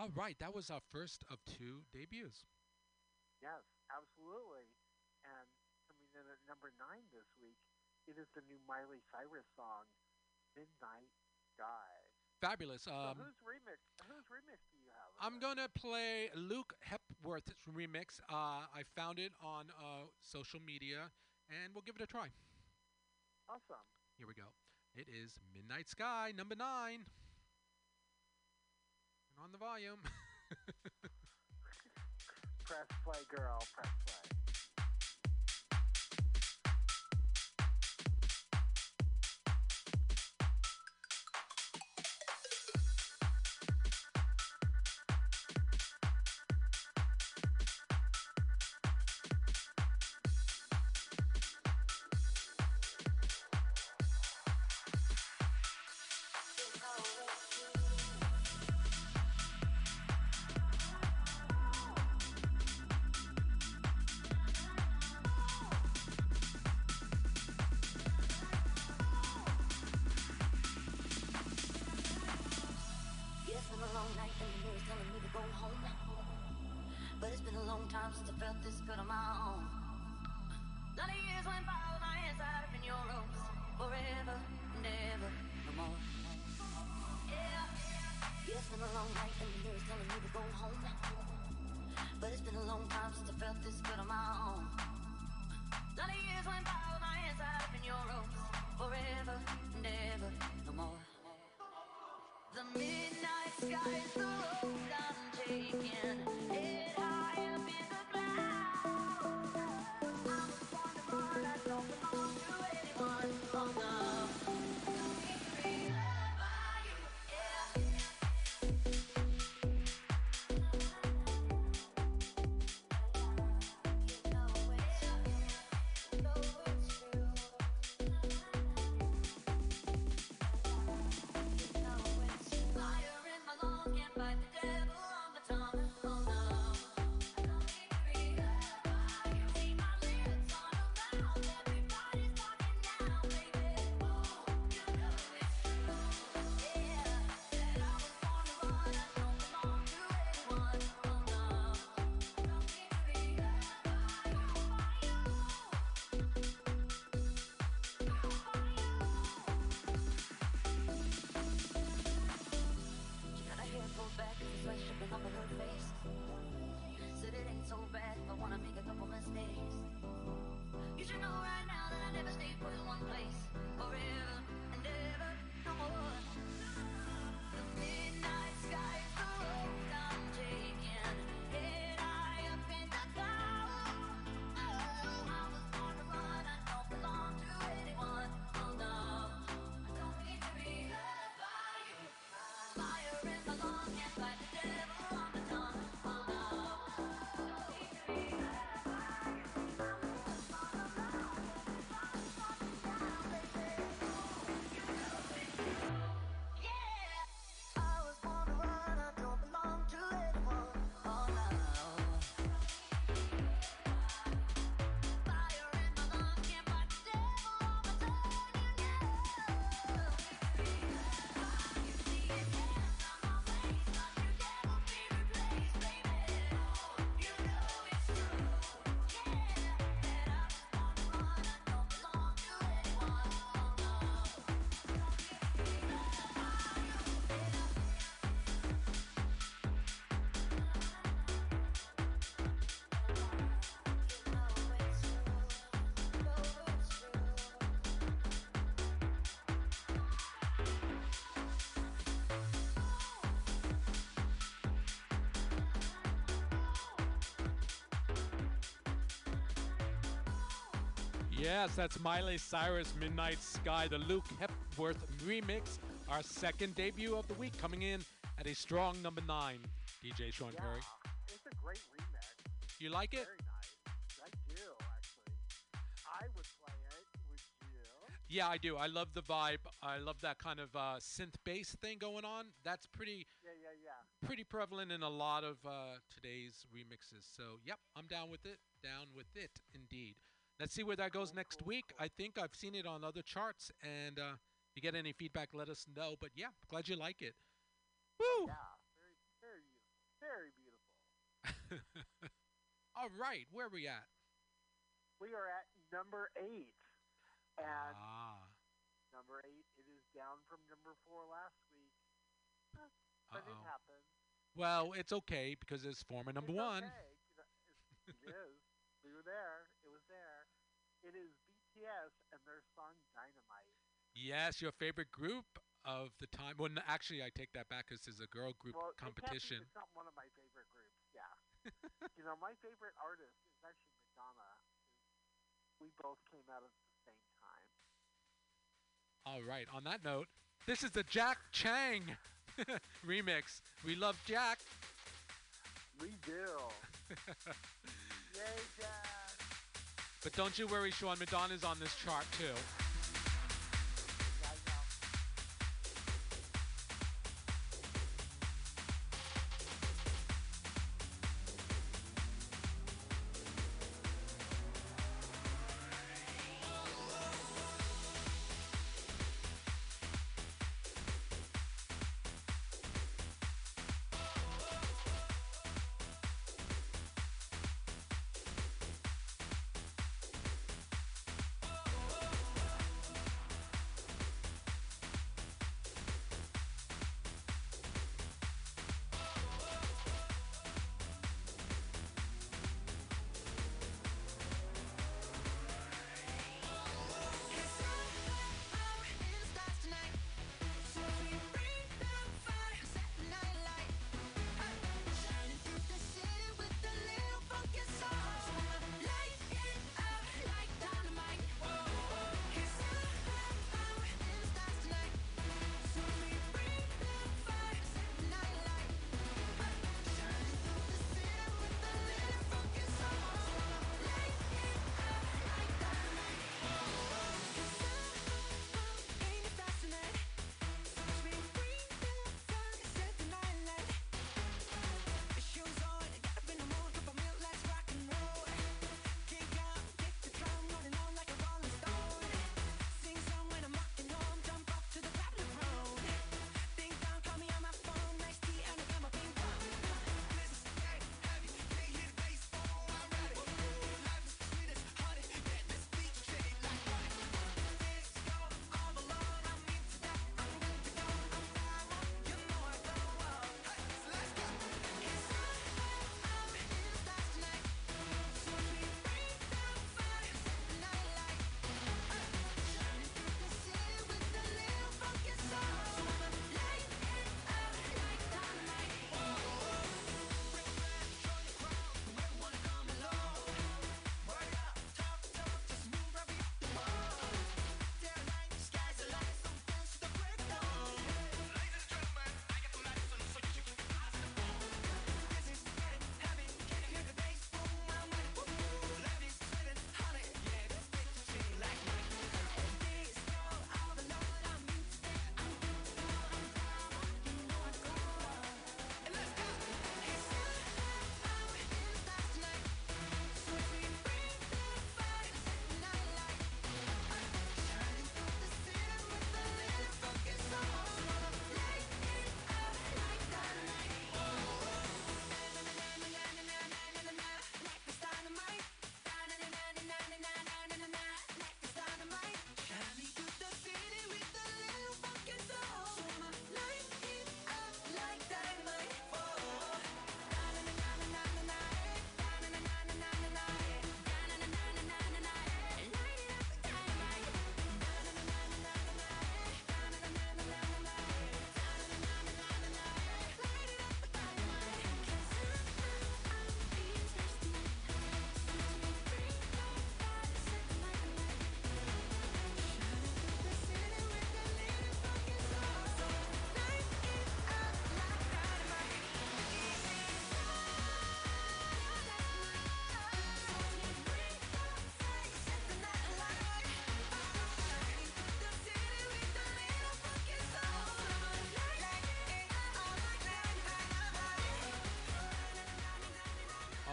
All right, that was our first of two debuts. Yes, absolutely. And coming in at number nine this week, it is the new Miley Cyrus song, Midnight Sky. Fabulous. Um, so whose remix? Whose remix do you have? I'm gonna play Luke Hepworth's remix. Uh, I found it on uh, social media, and we'll give it a try. Awesome. Here we go. It is Midnight Sky, number nine on the volume. press play, girl. Press play. Yes, that's Miley Cyrus, Midnight Sky, the Luke Hepworth remix, our second debut of the week, coming in at a strong number nine. DJ Sean yeah, Perry. It's a great remix. You like it? Very nice. I do, actually. I would play it. with you? Yeah, I do. I love the vibe. I love that kind of uh, synth bass thing going on. That's pretty. Yeah, yeah, yeah. Pretty prevalent in a lot of uh, today's remixes. So, yep, I'm down with it. Down with it, indeed. Let's see where that goes next week. I think I've seen it on other charts, and uh, if you get any feedback, let us know. But yeah, glad you like it. Woo! Yeah, very, very beautiful. Very beautiful. All right, where are we at? We are at number eight. And ah. number eight, it is down from number four last week. But Uh-oh. it happened. Well, it's okay because it's former number it's one. Okay. it is. We were there. It was there. It is BTS and their song Dynamite. Yes, your favorite group of the time. Well, n- actually, I take that back because it's a girl group well, it can't be- competition. It's not one of my favorite groups. Yeah. you know, my favorite artist is actually Madonna. We both came out at the same time. All right. On that note, this is the Jack Chang remix. We love Jack. We do. Yay, Jack. But don't you worry, Sean. Madonna's on this chart too.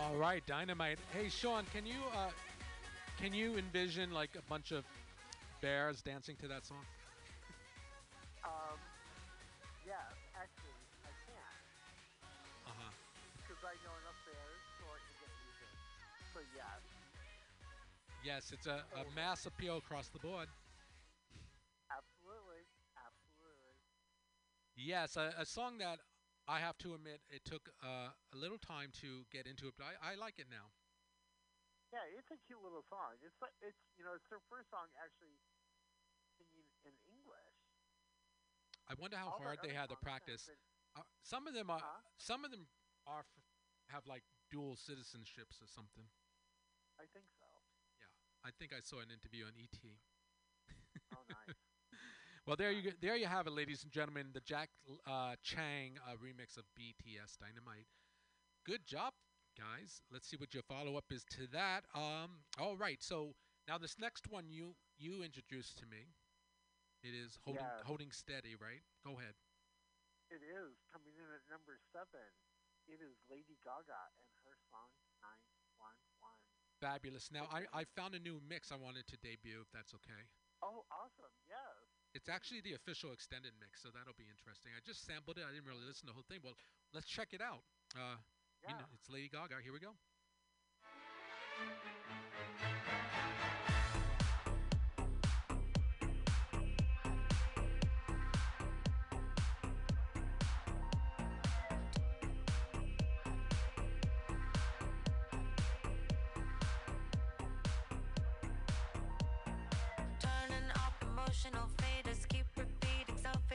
All right, Dynamite. Hey, Sean, can you uh, can you envision like a bunch of bears dancing to that song? Um, yes, actually, I can. Uh huh. Because I know enough bears so I can get music. yes. Yes, it's a, a mass appeal across the board. Absolutely. Absolutely. Yes, a, a song that I have to admit it took uh, a little time to get into it, but I, I like it now. Yeah, it's a cute little song. It's like it's you know it's their first song actually singing in English. I wonder how All hard they had to practice. Uh, some of them are. Huh? Some of them are f- have like dual citizenships or something. I think so. Yeah, I think I saw an interview on ET. Oh, nice. Well, there you go, there you have it, ladies and gentlemen. The Jack uh, Chang uh, remix of BTS Dynamite. Good job, guys. Let's see what your follow up is to that. Um, all right. So now this next one you you introduced to me. It is holding Yes. holding steady, right? Go ahead. It is coming in at number seven. It is Lady Gaga and her song 911. Fabulous. Now I, I found a new mix I wanted to debut, if that's okay. Oh, awesome. Yes. It's actually the official extended mix, so that'll be interesting. I just sampled it. I didn't really listen to the whole thing. Well, let's check it out. Uh, Yeah. you know, it's Lady Gaga. Here we go. Turning up emotional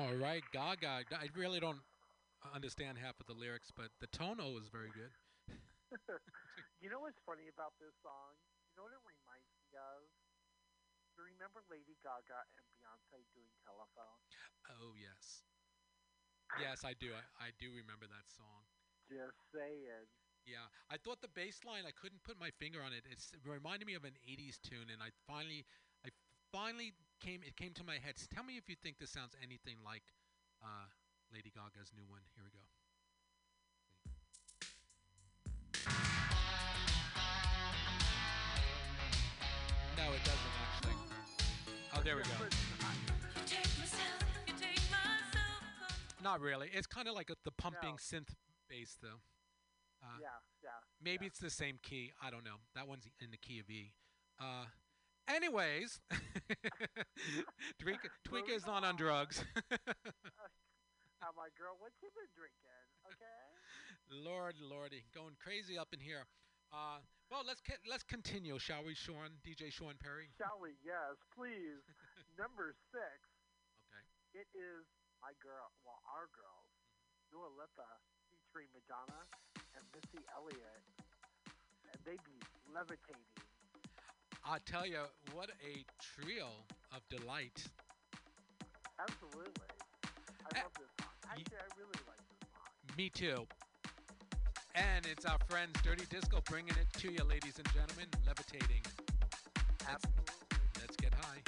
All right, Gaga. I really don't understand half of the lyrics, but the tono is very good. you know what's funny about this song? You know what it reminds me of? Do you remember Lady Gaga and Beyonce doing Telephone? Oh yes, yes, I do. I, I do remember that song. Just saying. Yeah, I thought the bass line. I couldn't put my finger on it. It's, it reminded me of an '80s tune, and I finally, I finally came. It came to my head. Tell me if you think this sounds anything like uh, Lady Gaga's new one. Here we go. No, it doesn't actually. Oh, there we go. Not really. It's kind of like a, the pumping No. synth bass, though. Uh, yeah, yeah. Maybe yeah. it's the same key. I don't know. That one's in the key of E. Uh, anyways, Tweeka is not on drugs. How my girl, what you been drinking? Okay. Lord, lordy, going crazy up in here. Uh, well, let's ca- let's continue, shall we, Sean? DJ Sean Perry. Shall we? Yes, please. Number six. Okay. It is my girl, well, our girls, Dua Lipa featuring Madonna and Missy Elliott, and they be levitating. I tell you, what a trio of delight. Absolutely. I Eh, love this song. Actually, I really like this song. Me too. And it's our friends Dirty Disco bringing it to you, ladies and gentlemen. Levitating. Let's, Absolutely. let's get high.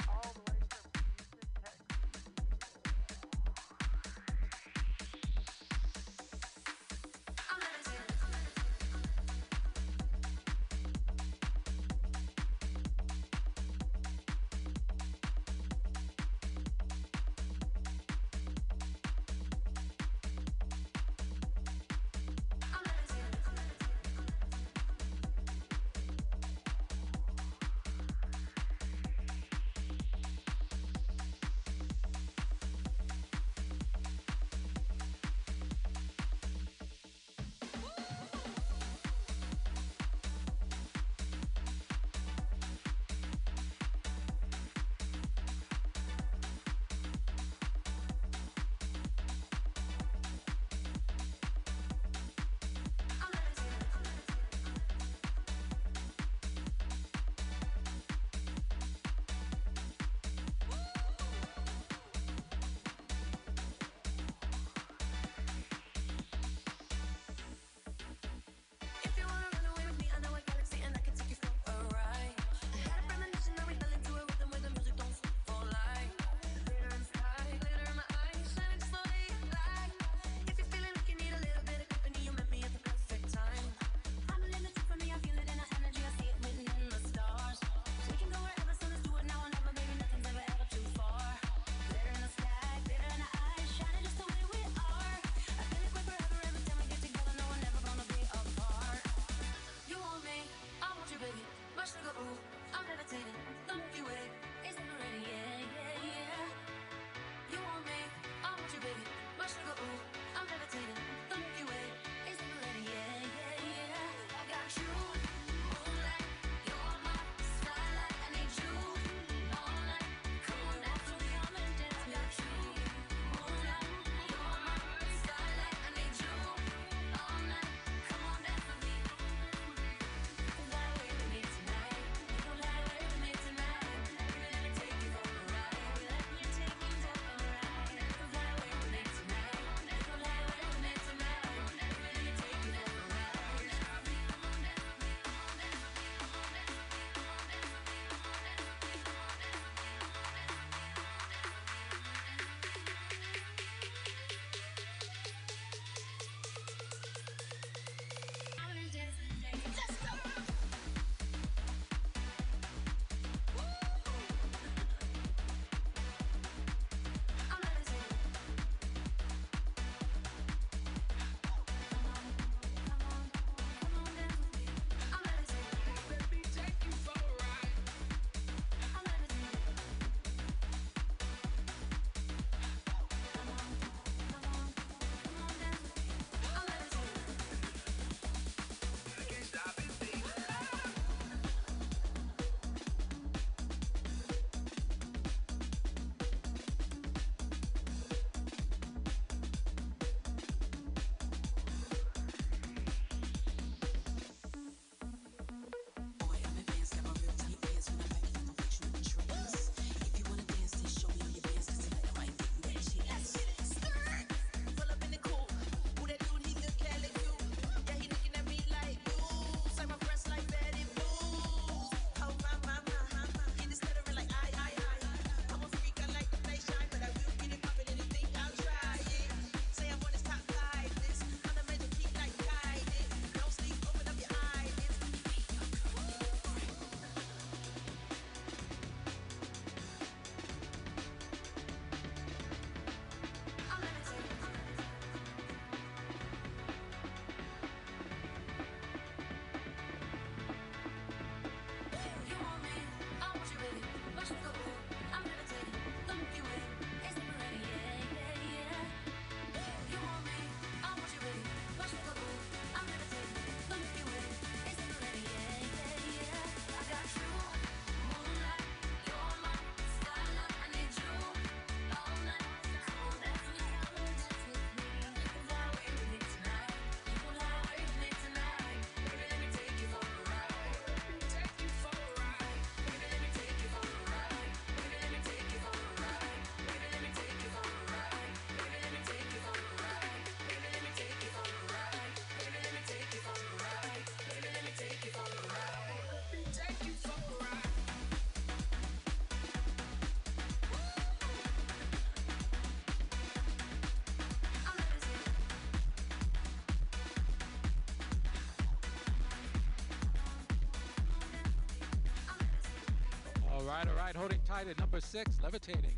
All right, all right, holding tight at number six, levitating.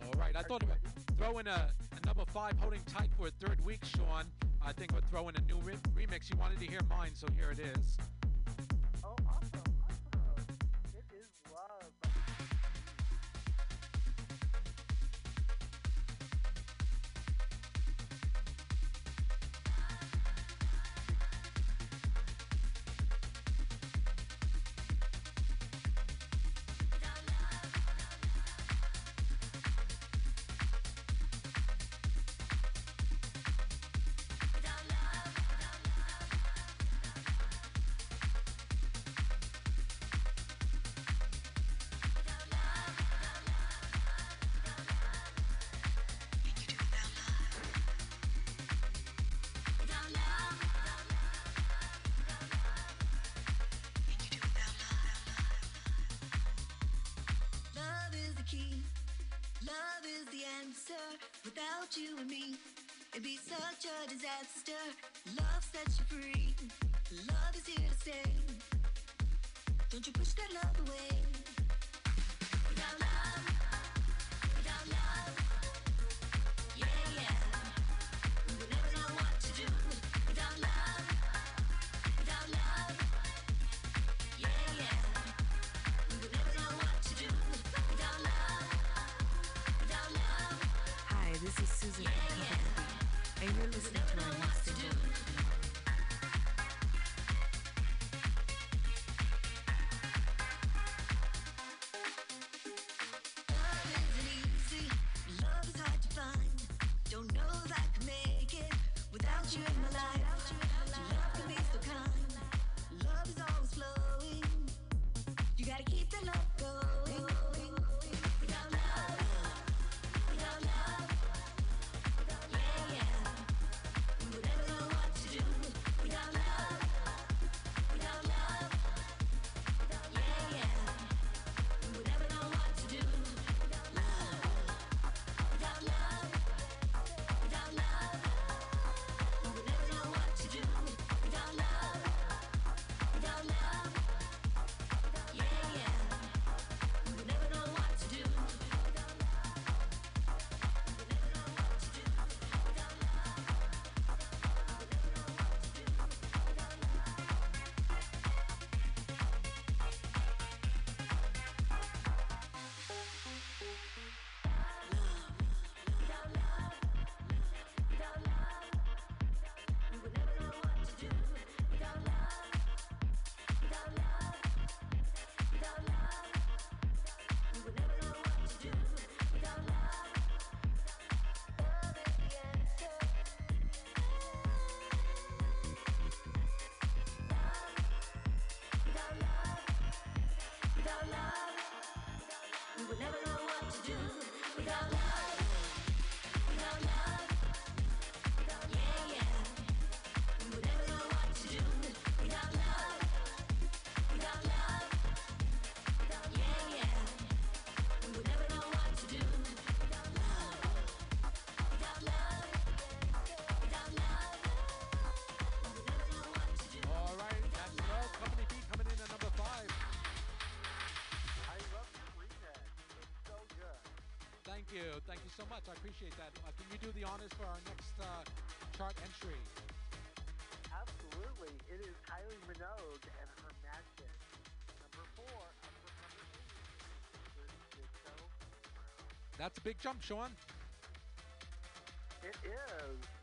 All right, I thought about throwing a, a number five, holding tight for a third week, Sean. I think we're throwing a new re- remix. You wanted to hear mine, so here it is. Cause you never know what's do. Thank you so much. I appreciate that. Uh, can you do the honors for our next uh, chart entry? Absolutely. It is Kylie Minogue and her magic. Number four, number That's a big jump, Sean. It is.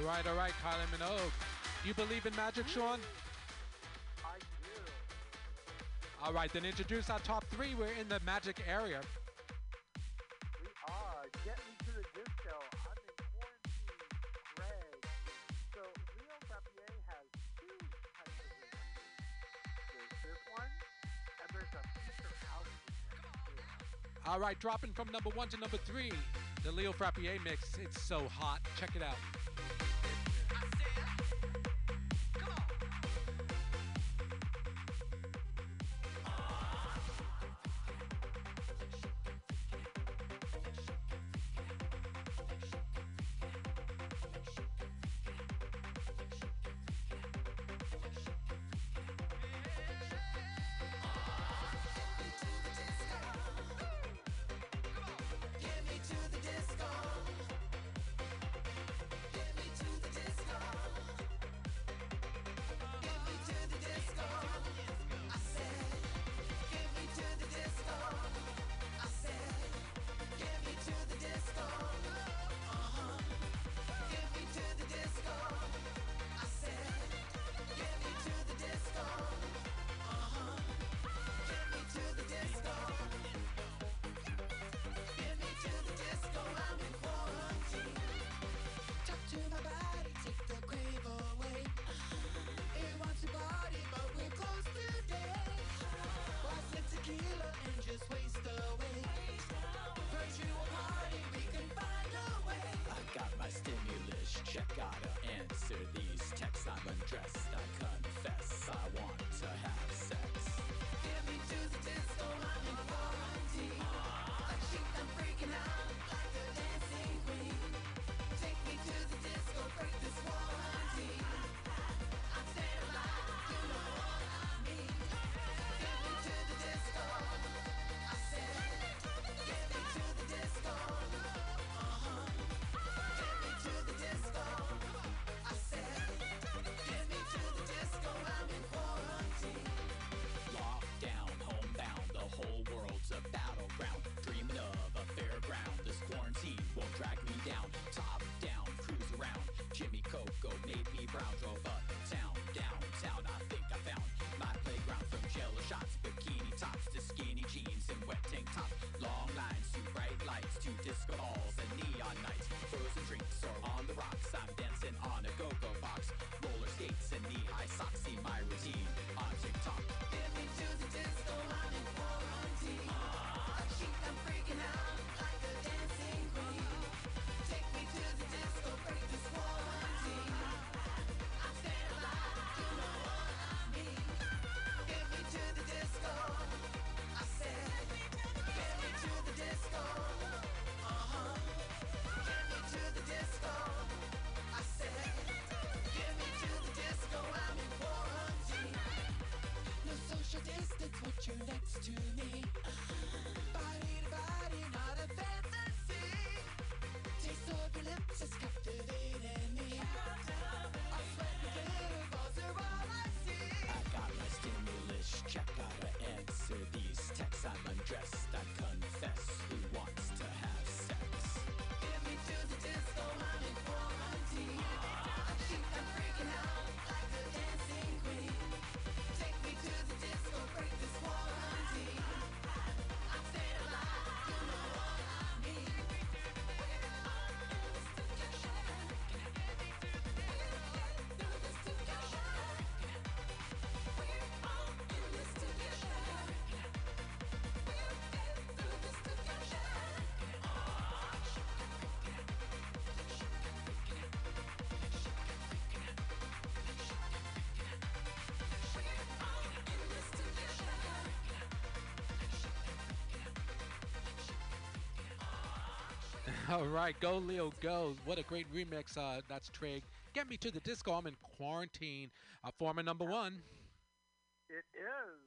All right, all right, Kylie Minogue. You believe in magic, mm. Sean? I do. All right, then introduce our top three. We're in the magic area. We are. Get me to the disco. I'm in quarantine. Greg. So Leo Frappier has two types of remixes. There's this one, and there's a future house All right, dropping from number one to number three, the Leo Frappier mix. It's so hot. Check it out. Answer these texts. I'm undressed, I confess, I want to have sex. Get me to the disco, Coco made me brown. Drove uptown, downtown. I think I found my playground from jello shots, bikini tops to skinny jeans and wet tank tops. Long lines to bright lights to disco balls and neon nights. All right, go Leo, go! What a great remix. Uh, that's Trig. Get me to the disco. I'm in quarantine. Uh, former number one. It is.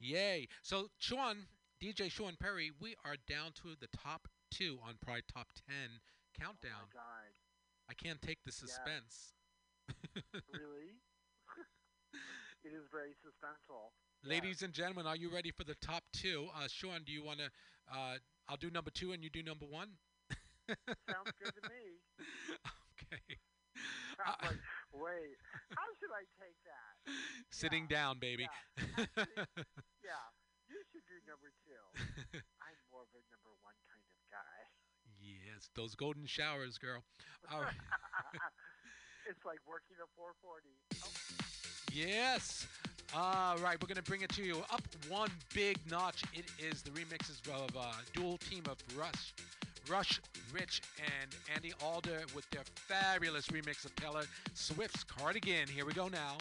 Yay! So Sean, DJ Sean Perry, we are down to the top two on Pride Top Ten countdown. Oh my God. I can't take the suspense. Really? it is very suspenseful. Ladies and gentlemen, are you ready for the top two? Uh, Sean, do you want to? Uh, I'll do number two and you do number one. Sounds good to me. okay. I'm Uh, like, wait, how should I take that? Sitting Yeah, down, baby. Yeah, actually, yeah, you should do number two. I'm more of a number one kind of guy. yes, those golden showers, girl. All right. it's like working a 440. Oh, Yes. All right, we're gonna bring it to you up one big notch. It is the remixes of uh, dual team of Rush, Rush, Rich, and Andy Alder with their fabulous remix of Taylor Swift's "Cardigan." Here we go now.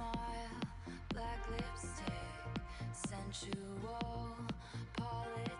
Smile, black lipstick, sensual politics.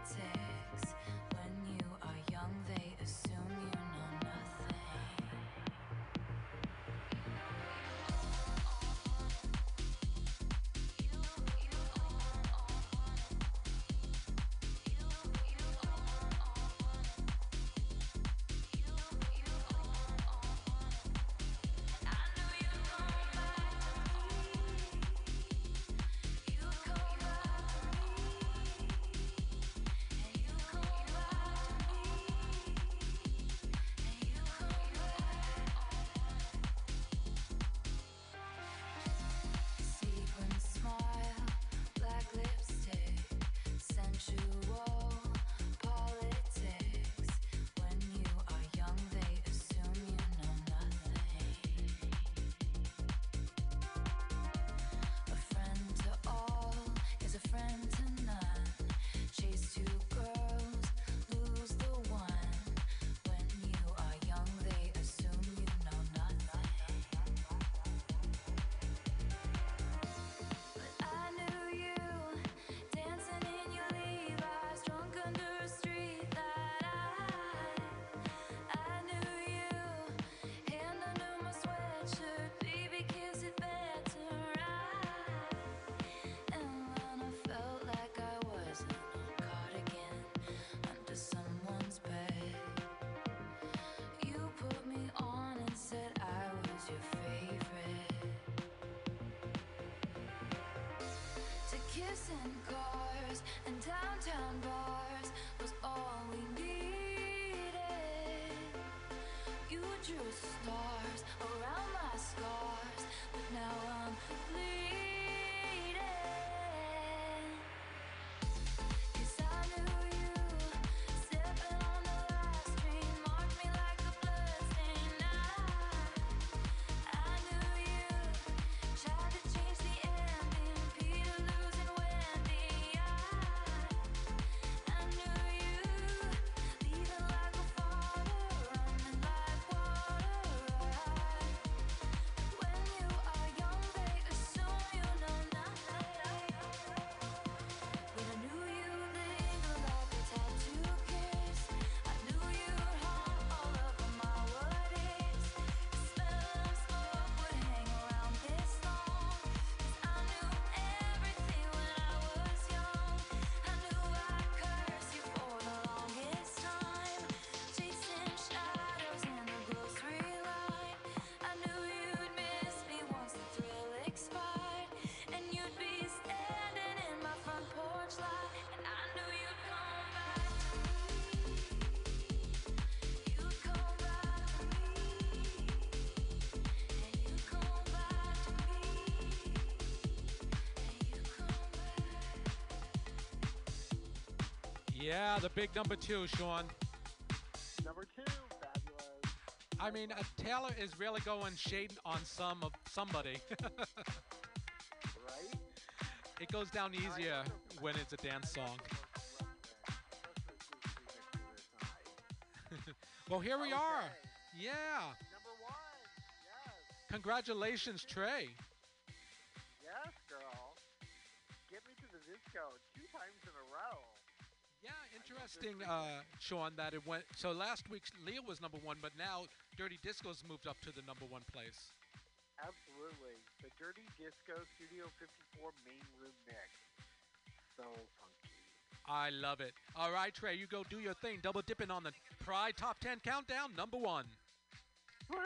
Stars around my scars, but now I'm bleeding. Yeah, the big number two, Sean. Number two, fabulous. I mean, uh, Taylor is really going shade on some of somebody. Right? it goes down easier when it's a dance song. also love that. Especially if you remix it. Well, here we are. Yeah. Number one. Yes. Congratulations, Trey. Yes, girl. Get me to the disco two times in a row. Interesting, uh, Sean, that it went. So last week, Leah was number one, but now Dirty Disco's moved up to the number one place. Absolutely. The Dirty Disco Studio 54 main room mix. So funky. I love it. All right, Trey, you go do your thing. Double dipping on the Pride Top 10 countdown, number one. Woo!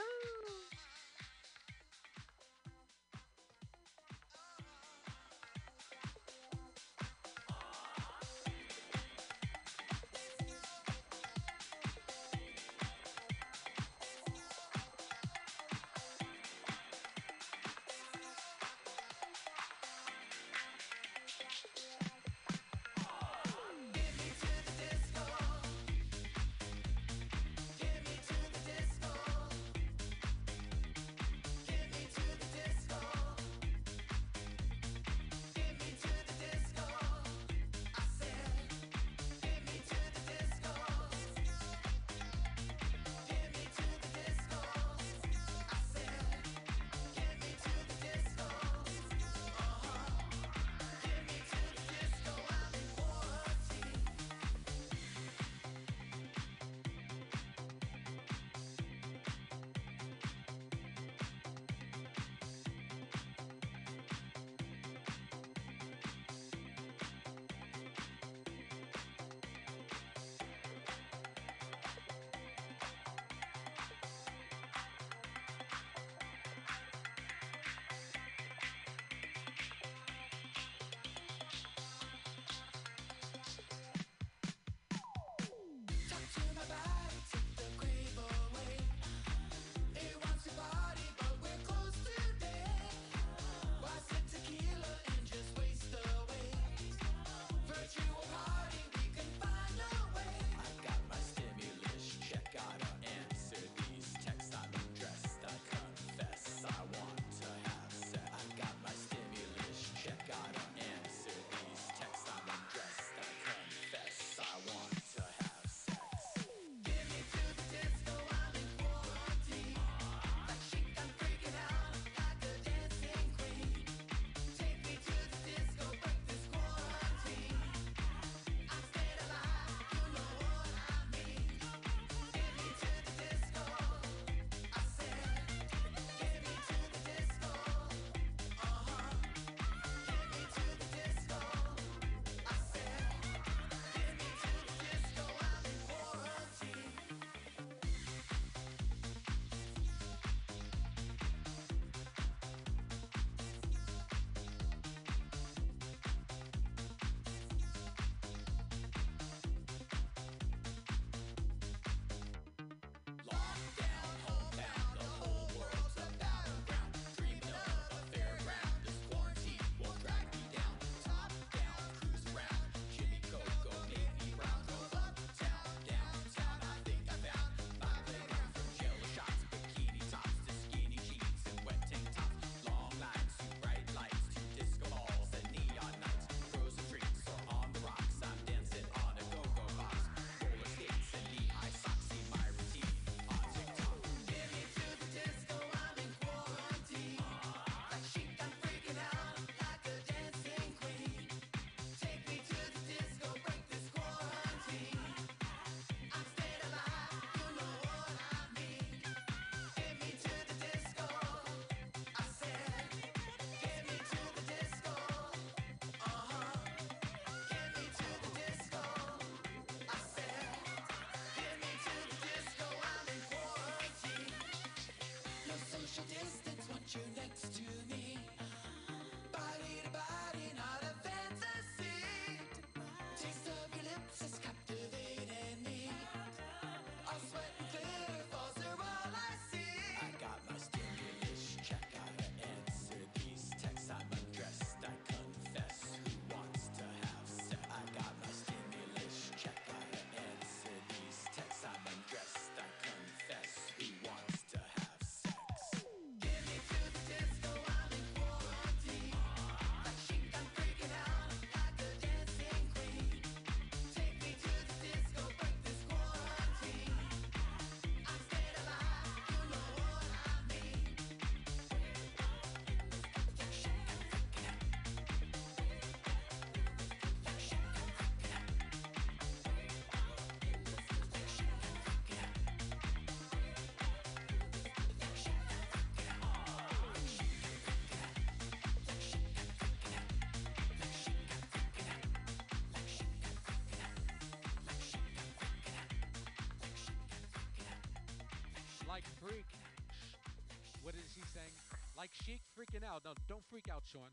Saying, like Chic freaking out. No, don't freak out, Sean.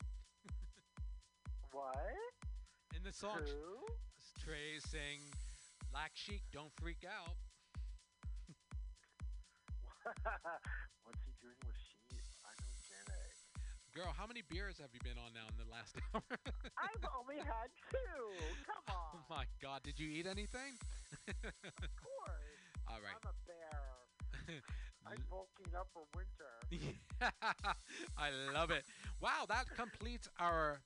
What? In the song, Who? Trey is saying, like Chic, don't freak out. What's he doing with sheep? I don't get it. Girl, how many beers have you been on now in the last hour? I've only had two. Come oh on. oh my God, did you eat anything? Of course. All right. I'm a bear. I'm bulking up for winter. I love it. Wow, that completes our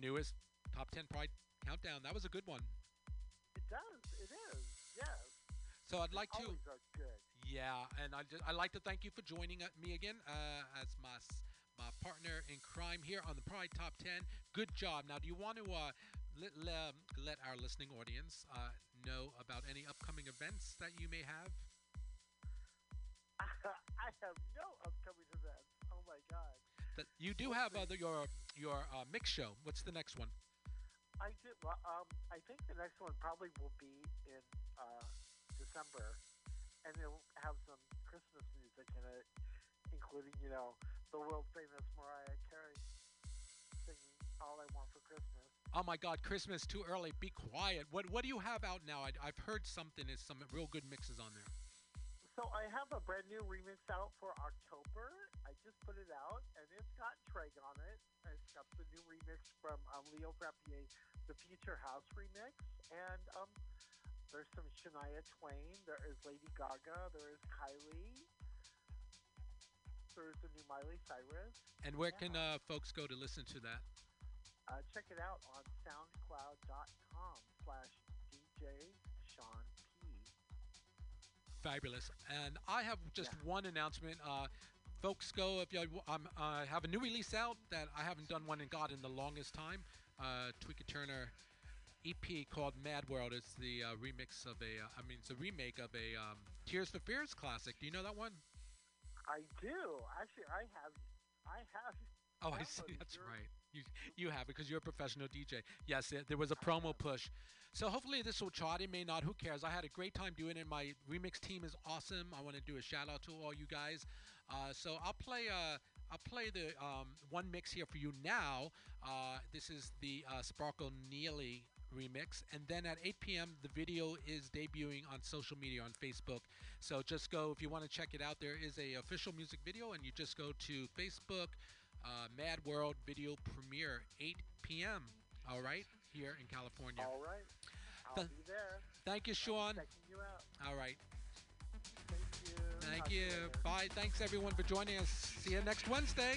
newest top 10 Pride countdown. That was a good one. It does. It is. Yes. So I'd like to, always are good. yeah, and I just, I'd like to thank you for joining uh, me again uh, as my my partner in crime here on the Pride Top 10. Good job. Now, do you want to uh, let, le- let our listening audience uh, know about any upcoming events that you may have? I have no upcoming events. Oh my god. That you do have uh, your your uh, mix show. What's the next one? I did. Well, um, I think the next one probably will be in uh, December, and it'll have some Christmas music in it, including you know the world famous Mariah Carey singing "All I Want for Christmas." Oh my God, Christmas too early. Be quiet. What what do you have out now? I, I've heard something is some real good mixes on there. So I have a brand new remix out for October. I just put it out, and it's got Treg on it. It's got the new remix from um, Leo Frappier, the Future House remix, and um, there's some Shania Twain. There is Lady Gaga. There is Kylie. There's the new Miley Cyrus. And where can uh, folks go to listen to that? Uh, check it out on SoundCloud.com slash DJ. Fabulous. And I have just Yeah. one announcement. Uh, folks, go if you um, uh, have a new release out that I haven't done one in God in the longest time. Uh, Tweaker Turner EP called Mad World. It's the uh, remix of a, uh, I mean, it's a remake of a um, Tears for Fears classic. Do you know that one? I do. Actually, I have. I have. Oh, I see. That's right. You you have it because you're a professional DJ. Yes, there was a promo push. So hopefully this will chart. It may not. Who cares? I had a great time doing it. My remix team is awesome. I want to do a shout out to all you guys. Uh, so I'll play. Uh, I'll play the um, one mix here for you now. Uh, this is the uh, Sparkle Neely remix, and then at 8 p.m. the video is debuting on social media on Facebook. So just go if you want to check it out. There is a official music video, and you just go to Facebook uh, Mad World video premiere 8 p.m. All right, here in California. All right. I'll Th- be there. Thank you, Sean. Checking you out. All right, Thank you. thank Talk you. Bye. Thanks everyone for joining us. See you next Wednesday.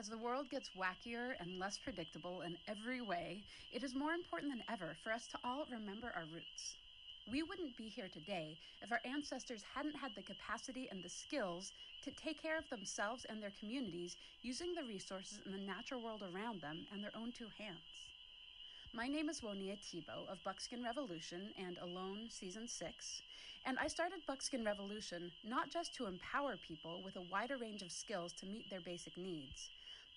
As the world gets wackier and less predictable in every way, it is more important than ever for us to all remember our roots. We wouldn't be here today if our ancestors hadn't had the capacity and the skills to take care of themselves and their communities using the resources in the natural world around them and their own two hands. My name is Woniya Thibeault of Buckskin Revolution and Alone Season 6, and I started Buckskin Revolution not just to empower people with a wider range of skills to meet their basic needs,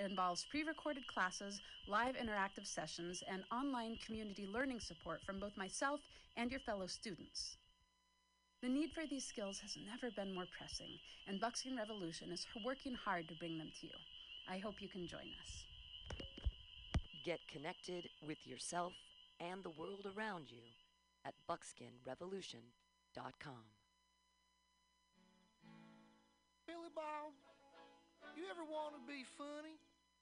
It involves pre recorded classes, live interactive sessions, and online community learning support from both myself and your fellow students. The need for these skills has never been more pressing, and Buckskin Revolution is working hard to bring them to you. I hope you can join us. Get connected with yourself and the world around you at buckskinrevolution.com. Billy Bob, you ever want to be funny?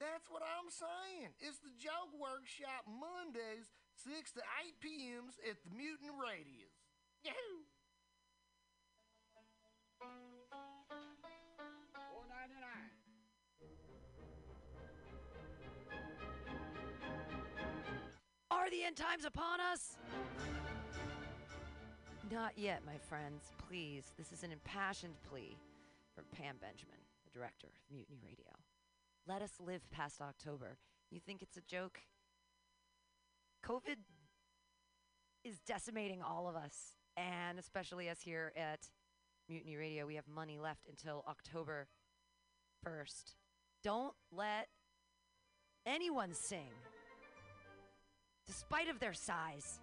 That's what I'm saying. It's the Joke Workshop Mondays, 6 to 8 p.m.s at the Mutant Radius. Yahoo! Four ninety nine. Are the end times upon us? Not yet, my friends. Please, this is an impassioned plea from Pam Benjamin, the director of Mutiny Radio. Let us live past October. You think it's a joke? COVID is decimating all of us, and especially us here at Mutiny Radio. We have money left until October 1st. Don't let anyone sing, despite of their size.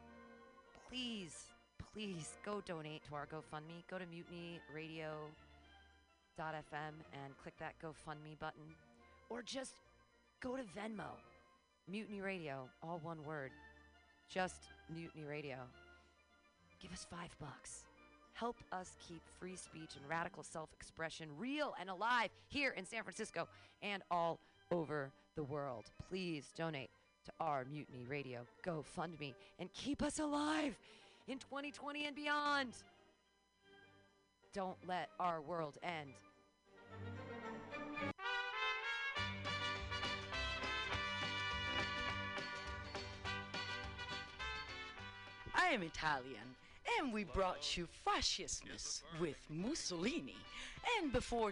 Please, please go donate to our GoFundMe. Go to mutinyradio.fm and click that GoFundMe button. Or just go to Venmo. Mutiny Radio, all one word. Just Mutiny Radio. Give us five bucks. Help us keep free speech and radical self expression real and alive here in San Francisco and all over the world. Please donate to our Mutiny Radio GoFundMe and keep us alive in 2020 and beyond. Don't let our world end. I am Italian, and we brought you fascismus with Mussolini. And before